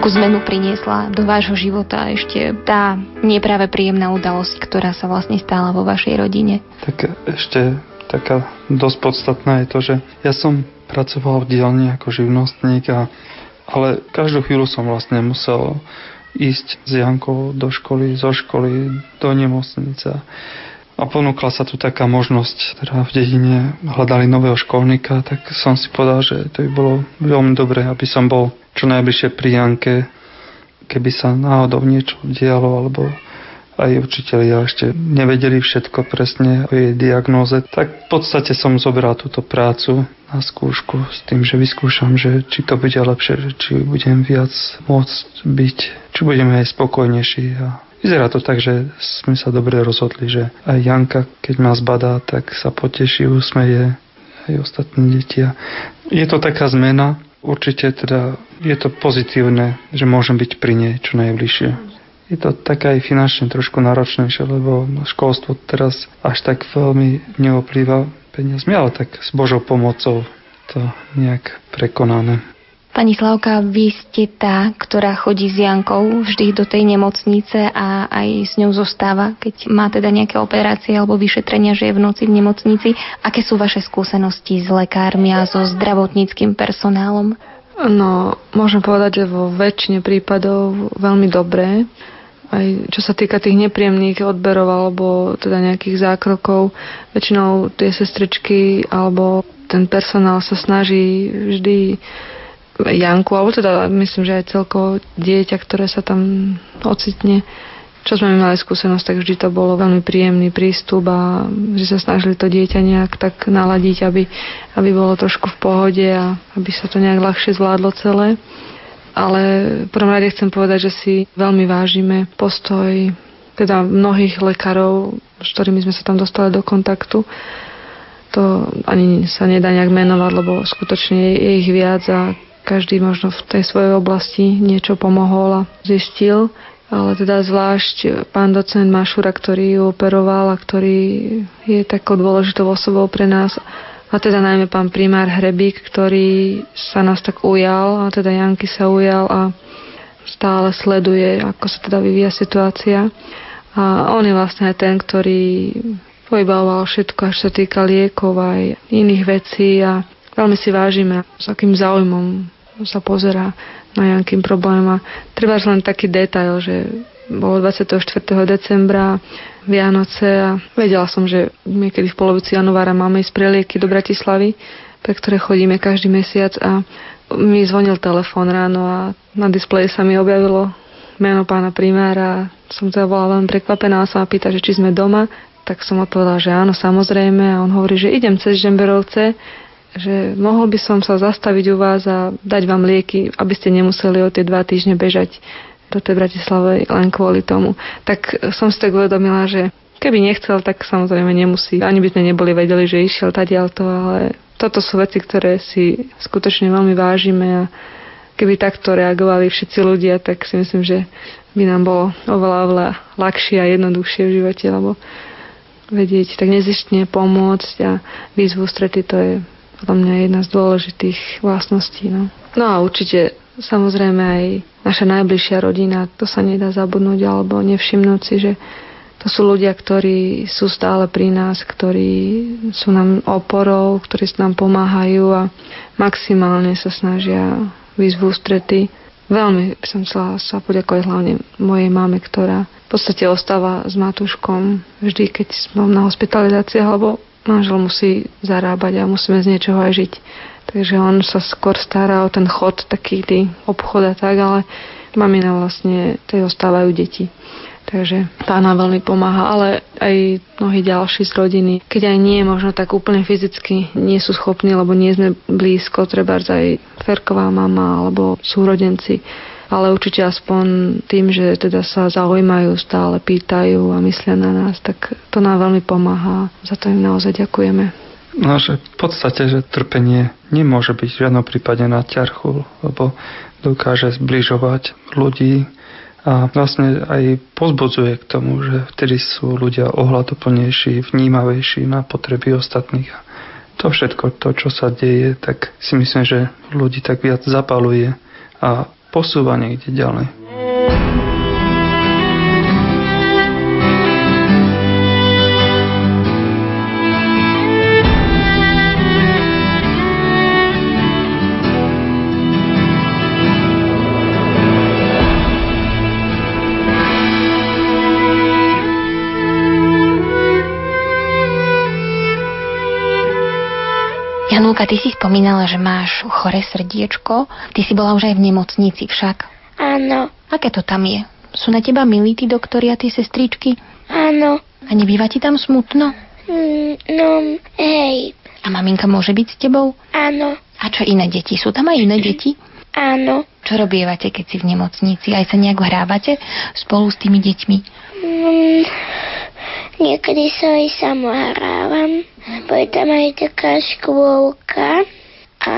Akú zmenu priniesla do vášho života ešte tá nepráve príjemná udalosť, ktorá sa vlastne stala vo vašej rodine? Tak ešte taká dosť podstatná je to, že ja som pracoval v dielni ako živnostník, a, ale každú chvíľu som vlastne musel ísť s Jankou do školy, zo školy do nemocnice. A ponúkla sa tu taká možnosť, teda v dedine hľadali nového školníka, tak som si povedal, že to by bolo veľmi dobré, aby som bol čo najbližšie pri Janke, keby sa náhodou niečo dialo, alebo aj učitelia ešte nevedeli všetko presne o jej diagnóze, tak v podstate som zobral túto prácu na skúšku s tým, že vyskúšam, že či to bude lepšie, či budem viac môcť byť, či budeme aj spokojnejší a Vyzerá to tak, že sme sa dobre rozhodli, že aj Janka, keď ma zbadá, tak sa poteší, usmeje aj ostatní deti. A Je to taká zmena, určite teda je to pozitívne, že môžem byť pri nej čo najbližšie. Je to také aj finančne trošku náročnejšie, lebo školstvo teraz až tak veľmi neoplýva peniazmi, ale tak s Božou pomocou to nejak prekonané. Pani Slavka, vy ste tá, ktorá chodí s Jankou vždy do tej nemocnice a aj s ňou zostáva, keď má teda nejaké operácie alebo vyšetrenia, že je v noci v nemocnici. Aké sú vaše skúsenosti s lekármi a so zdravotníckým personálom? No, môžem povedať, že vo väčšine prípadov veľmi dobré. Aj čo sa týka tých nepríjemných odberov alebo teda nejakých zákrokov, väčšinou tie sestričky alebo ten personál sa snaží vždy Janku, alebo teda myslím, že aj celkovo dieťa, ktoré sa tam ocitne, čo sme mali skúsenosť, tak vždy to bolo veľmi príjemný prístup a že sa snažili to dieťa nejak tak naladiť, aby, aby bolo trošku v pohode a aby sa to nejak ľahšie zvládlo celé. Ale v prvom rade chcem povedať, že si veľmi vážime postoj teda mnohých lekárov, s ktorými sme sa tam dostali do kontaktu. To ani sa nedá nejak menovať, lebo skutočne je ich viac a každý možno v tej svojej oblasti niečo pomohol a zistil. Ale teda zvlášť pán docent Mašura, ktorý ju operoval a ktorý je takou dôležitou osobou pre nás. A teda najmä pán primár Hrebík, ktorý sa nás tak ujal, a teda Janky sa ujal a stále sleduje, ako sa teda vyvíja situácia. A on je vlastne aj ten, ktorý pojbaloval všetko, až sa týka liekov aj iných vecí a veľmi si vážime, s akým záujmom sa pozera na Jankým problém. A treba len taký detail, že bolo 24. decembra Vianoce a vedela som, že niekedy v polovici januára máme ísť prelieky do Bratislavy, pre ktoré chodíme každý mesiac a mi zvonil telefón ráno a na displeji sa mi objavilo meno pána primára. Som teda bola veľmi prekvapená a sa ma pýta, že či sme doma. Tak som odpovedala, že áno, samozrejme. A on hovorí, že idem cez Žemberovce, že mohol by som sa zastaviť u vás a dať vám lieky, aby ste nemuseli o tie dva týždne bežať do tej Bratislavy len kvôli tomu. Tak som si tak uvedomila, že keby nechcel, tak samozrejme nemusí. Ani by sme neboli vedeli, že išiel tadiaľto, ale toto sú veci, ktoré si skutočne veľmi vážime a keby takto reagovali všetci ľudia, tak si myslím, že by nám bolo oveľa, oveľa ľahšie a jednoduchšie v živote, lebo vedieť tak nezištne pomôcť a výzvu strety, to je podľa mňa jedna z dôležitých vlastností. No, no a určite samozrejme aj naša najbližšia rodina, to sa nedá zabudnúť alebo nevšimnúť si, že to sú ľudia, ktorí sú stále pri nás, ktorí sú nám oporou, ktorí nám pomáhajú a maximálne sa snažia výsť v ústrety. Veľmi som chcela sa poďakovať hlavne mojej mame, ktorá v podstate ostáva s Matúškom vždy, keď som na hospitalizácii, lebo manžel musí zarábať a musíme z niečoho aj žiť. Takže on sa skôr stará o ten chod, taký tý obchod a tak, ale mamina vlastne, tej ostávajú deti. Takže tá nám veľmi pomáha, ale aj mnohí ďalší z rodiny. Keď aj nie, možno tak úplne fyzicky nie sú schopní, lebo nie sme blízko, treba aj Ferková mama alebo súrodenci. Ale určite aspoň tým, že teda sa zaujímajú, stále pýtajú a myslia na nás, tak to nám veľmi pomáha. Za to im naozaj ďakujeme. No, že v podstate, že trpenie nemôže byť v žiadnom prípade na ťarchu, lebo dokáže zbližovať ľudí, a vlastne aj pozbudzuje k tomu, že vtedy sú ľudia ohľadoplnejší, vnímavejší na potreby ostatných. To všetko, to, čo sa deje, tak si myslím, že ľudí tak viac zapaluje a posúva niekde ďalej. Janulka, ty si spomínala, že máš chore srdiečko. Ty si bola už aj v nemocnici však. Áno. Aké to tam je? Sú na teba milí tí doktori a tie sestričky? Áno. A nebýva ti tam smutno? Mm, no, hej. A maminka môže byť s tebou? Áno. A čo iné deti? Sú tam aj iné deti? Áno. Čo robievate, keď si v nemocnici? Aj sa nejak hrávate spolu s tými deťmi? Mm, niekedy sa aj sama hrávam. Bo je tam aj taká škôlka a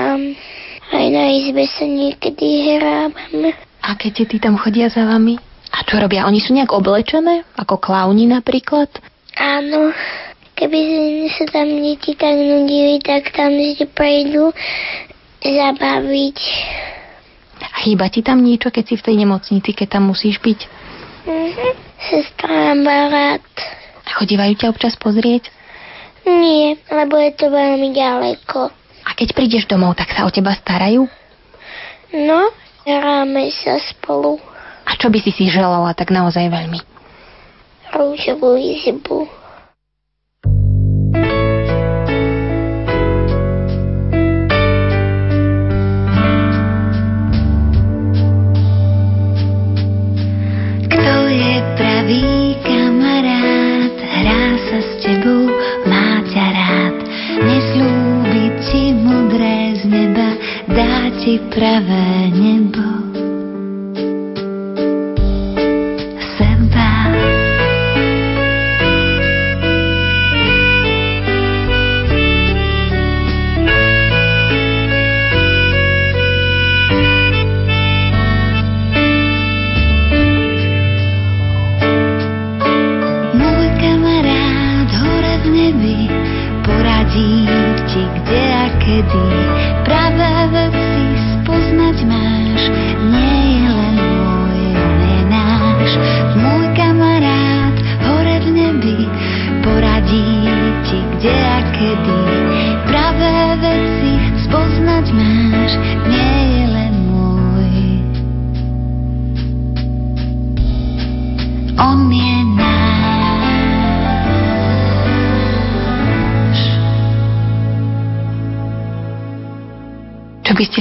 aj na izbe sa niekedy hrávame. A keď tí tam chodia za vami? A čo robia? Oni sú nejak oblečené? Ako klauni napríklad? Áno. Keby sa tam deti tak nudili, tak tam si prejdú zabaviť. A chýba ti tam niečo, keď si v tej nemocnici, keď tam musíš byť? Mhm. Sestra má rád. A chodívajú ťa občas pozrieť? Nie, lebo je to veľmi ďaleko. A keď prídeš domov, tak sa o teba starajú? No, hráme sa spolu. A čo by si si želala tak naozaj veľmi? Rúžovú izbu. Kto pravý kamarát, hrá sa s tebou, má ťa rád. Neslúbi ti mudré z neba, dá ti pravé nebo.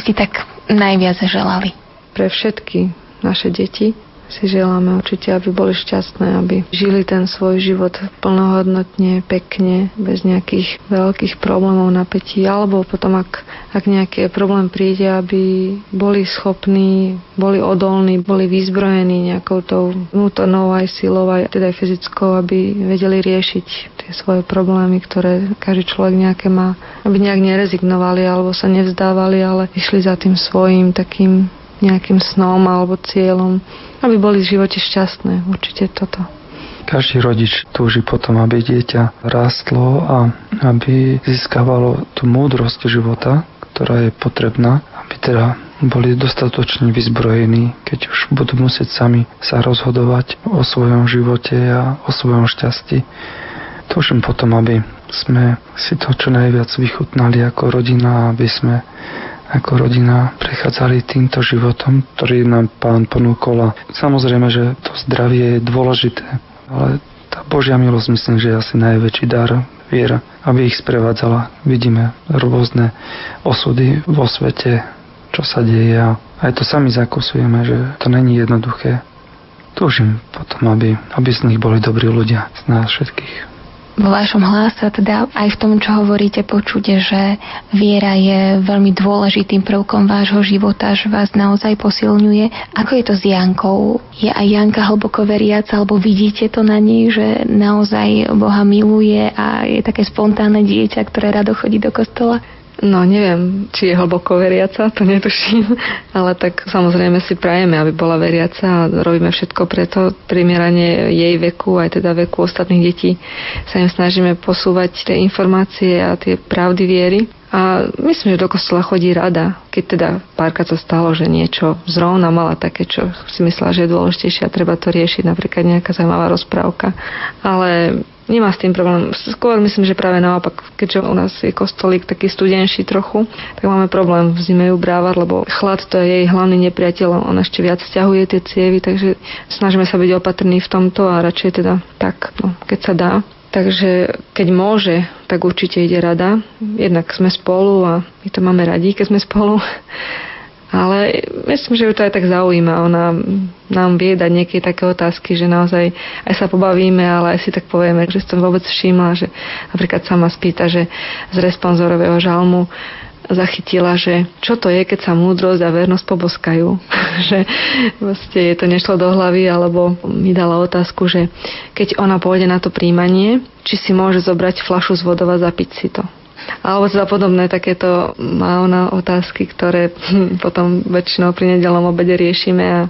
Ste si tak najviac želali? Pre všetky naše deti si želáme určite, aby boli šťastné, aby žili ten svoj život plnohodnotne, pekne, bez nejakých veľkých problémov, napätí, alebo potom, ak, ak nejaký problém príde, aby boli schopní, boli odolní, boli vyzbrojení nejakou tou vnútornou aj silou, aj teda aj fyzickou, aby vedeli riešiť tie svoje problémy, ktoré každý človek nejaké má, aby nejak nerezignovali alebo sa nevzdávali, ale išli za tým svojim takým nejakým snom alebo cieľom, aby boli v živote šťastné. Určite toto. Každý rodič túži potom, aby dieťa rástlo a aby získavalo tú múdrosť života, ktorá je potrebná, aby teda boli dostatočne vyzbrojení, keď už budú musieť sami sa rozhodovať o svojom živote a o svojom šťastí. Túžim potom, aby sme si to čo najviac vychutnali ako rodina, aby sme ako rodina prechádzali týmto životom, ktorý nám pán ponúkol. A samozrejme, že to zdravie je dôležité, ale tá Božia milosť myslím, že je asi najväčší dar viera, aby ich sprevádzala. Vidíme rôzne osudy vo svete, čo sa deje a aj to sami zakusujeme, že to není jednoduché. Túžim potom, aby, aby z nich boli dobrí ľudia, z nás všetkých. Vo vašom hlase, teda aj v tom, čo hovoríte, počuť, že viera je veľmi dôležitým prvkom vášho života, že vás naozaj posilňuje. Ako je to s Jankou? Je aj Janka hlboko veriaca, alebo vidíte to na nej, že naozaj Boha miluje a je také spontánne dieťa, ktoré rado chodí do kostola? No neviem, či je hlboko veriaca, to netuším, ale tak samozrejme si prajeme, aby bola veriaca a robíme všetko preto, primerane jej veku, aj teda veku ostatných detí sa im snažíme posúvať tie informácie a tie pravdy viery. A myslím, že do kostola chodí rada, keď teda párka to stalo, že niečo zrovna mala také, čo si myslela, že je dôležitejšie a treba to riešiť, napríklad nejaká zaujímavá rozprávka. Ale nemá s tým problém. Skôr myslím, že práve naopak, keďže u nás je kostolík taký studenší trochu, tak máme problém v zime ju brávať, lebo chlad to je jej hlavný nepriateľ, on ešte viac stiahuje tie cievy, takže snažíme sa byť opatrní v tomto a radšej teda tak, no, keď sa dá. Takže keď môže, tak určite ide rada. Jednak sme spolu a my to máme radi, keď sme spolu. Ale myslím, že ju to aj tak zaujíma. Ona nám vie dať nejaké také otázky, že naozaj aj sa pobavíme, ale aj si tak povieme, že som vôbec všimla, že napríklad sama spýta, že z responzorového žalmu zachytila, že čo to je, keď sa múdrosť a vernosť poboskajú. že vlastne je to nešlo do hlavy, alebo mi dala otázku, že keď ona pôjde na to príjmanie, či si môže zobrať flašu z vodova a zapiť si to. Alebo teda podobné takéto má ona otázky, ktoré potom väčšinou pri nedelom obede riešime a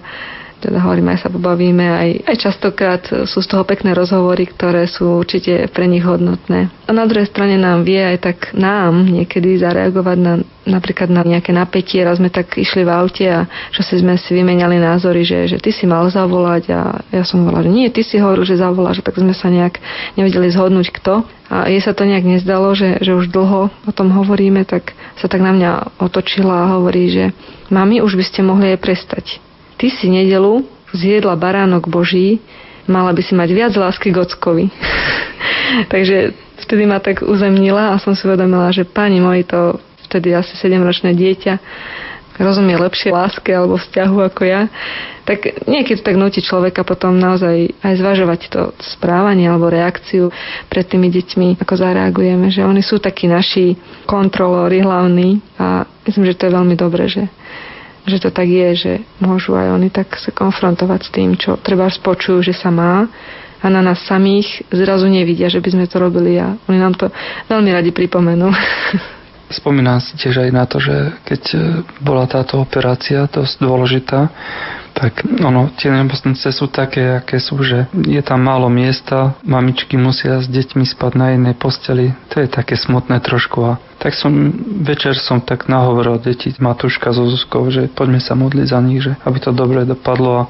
teda hovoríme, aj sa pobavíme, aj, aj častokrát sú z toho pekné rozhovory, ktoré sú určite pre nich hodnotné. A na druhej strane nám vie aj tak nám niekedy zareagovať na napríklad na nejaké napätie. Raz sme tak išli v aute a čo si sme si vymenali názory, že, že ty si mal zavolať a ja som volala, že nie, ty si hovoril, že zavoláš, tak sme sa nejak nevedeli zhodnúť kto. A jej sa to nejak nezdalo, že, že už dlho o tom hovoríme, tak sa tak na mňa otočila a hovorí, že mami, už by ste mohli aj prestať ty si nedelu zjedla baránok Boží, mala by si mať viac lásky k ockovi. Takže vtedy ma tak uzemnila a som si uvedomila, že pani môj to vtedy asi 7-ročné dieťa rozumie lepšie láske alebo vzťahu ako ja, tak niekedy tak nutí človeka potom naozaj aj zvažovať to správanie alebo reakciu pred tými deťmi, ako zareagujeme, že oni sú takí naši kontrolóri hlavní a myslím, že to je veľmi dobré, že že to tak je, že môžu aj oni tak sa konfrontovať s tým, čo treba spočujú, že sa má a na nás samých zrazu nevidia, že by sme to robili a oni nám to veľmi radi pripomenú. Spomínam si tiež aj na to, že keď e, bola táto operácia dosť dôležitá, tak ono, tie nemocnice sú také, aké sú, že je tam málo miesta, mamičky musia s deťmi spať na jednej posteli. To je také smutné trošku a tak som, večer som tak nahovoril deti Matúška so Zuzkou, že poďme sa modliť za nich, že aby to dobre dopadlo a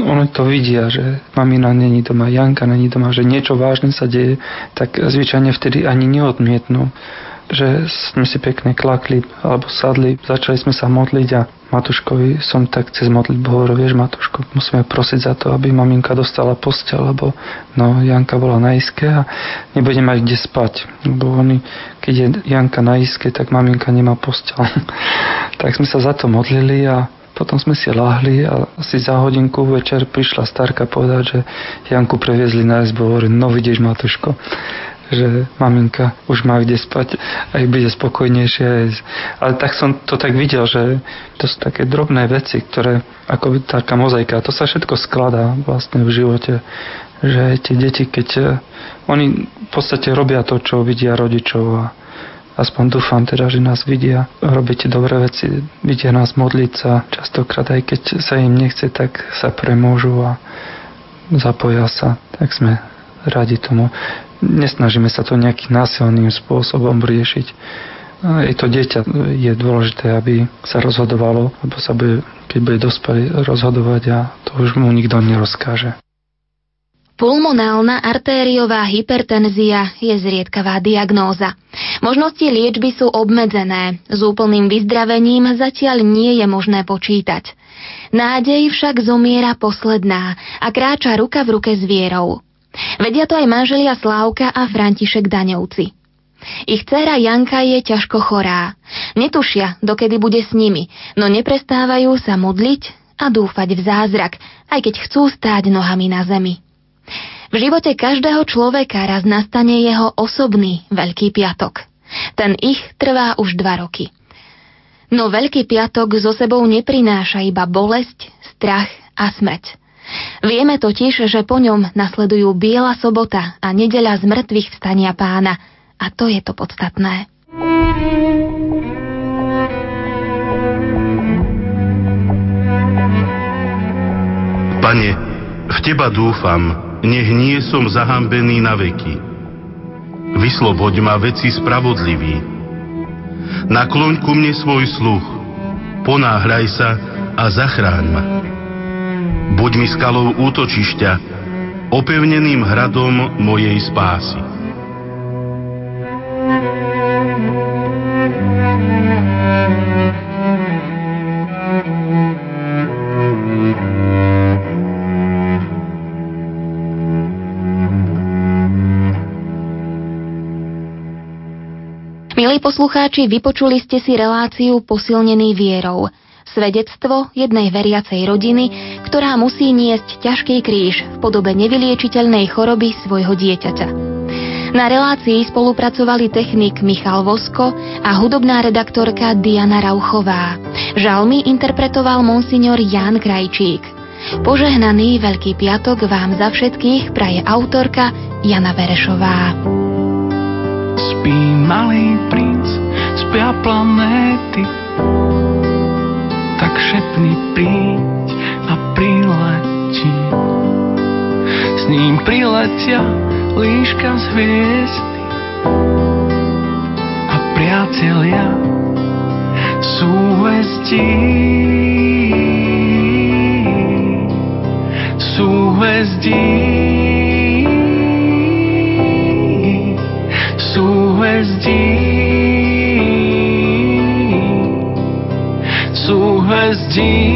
oni to vidia, že mamina není doma, Janka není doma, že niečo vážne sa deje, tak zvyčajne vtedy ani neodmietnú že sme si pekne klakli alebo sadli, začali sme sa modliť a Matuškovi som tak cez modlitbu hovoril, vieš Matuško, musíme prosiť za to, aby maminka dostala postel, lebo no, Janka bola na iske a nebude mať kde spať, lebo oni, keď je Janka na iske, tak maminka nemá postel. tak sme sa za to modlili a Potom sme si lahli a asi za hodinku večer prišla starka povedať, že Janku previezli na izbu. Hovorím, no vidíš Matuško, že maminka už má kde spať a bude spokojnejšie. Ale tak som to tak videl, že to sú také drobné veci, ktoré ako taká mozaika. To sa všetko skladá vlastne v živote. Že tie deti, keď eh, oni v podstate robia to, čo vidia rodičov a aspoň dúfam teda, že nás vidia robiť dobré veci, vidia nás modliť sa, častokrát aj keď sa im nechce, tak sa premôžu a zapoja sa, tak sme radi tomu. Nesnažíme sa to nejakým násilným spôsobom riešiť. Je to dieťa, je dôležité, aby sa rozhodovalo, lebo sa bude, keď bude dospelý, rozhodovať a to už mu nikto nerozkáže. Pulmonálna artériová hypertenzia je zriedkavá diagnóza. Možnosti liečby sú obmedzené, s úplným vyzdravením zatiaľ nie je možné počítať. Nádej však zomiera posledná a kráča ruka v ruke s vierou. Vedia to aj manželia Slávka a František Daňovci. Ich dcéra Janka je ťažko chorá. Netušia, dokedy bude s nimi, no neprestávajú sa modliť a dúfať v zázrak, aj keď chcú stáť nohami na zemi. V živote každého človeka raz nastane jeho osobný Veľký piatok. Ten ich trvá už dva roky. No Veľký piatok so sebou neprináša iba bolesť, strach a smeť. Vieme totiž, že po ňom nasledujú Biela sobota a nedeľa z mŕtvych vstania pána. A to je to podstatné. Pane, v Teba dúfam, nech nie som zahambený na veky. Vysloboď ma veci spravodlivý. Nakloň ku mne svoj sluch, ponáhľaj sa a zachráň ma. Buď mi skalou útočišťa, opevneným hradom mojej spásy. Milí poslucháči, vypočuli ste si reláciu Posilnený vierou. Svedectvo jednej veriacej rodiny, ktorá musí niesť ťažký kríž v podobe nevyliečiteľnej choroby svojho dieťaťa. Na relácii spolupracovali technik Michal Vosko a hudobná redaktorka Diana Rauchová. Žalmy interpretoval monsignor Jan Krajčík. Požehnaný Veľký piatok vám za všetkých praje autorka Jana Verešová. Spí malý princ, spia planéty, tak šepni príď a prileti. S ním priletia líška z hviezdy a priatelia súhvezdí. Súhvezdí. súhvezdí. Súhvezdí.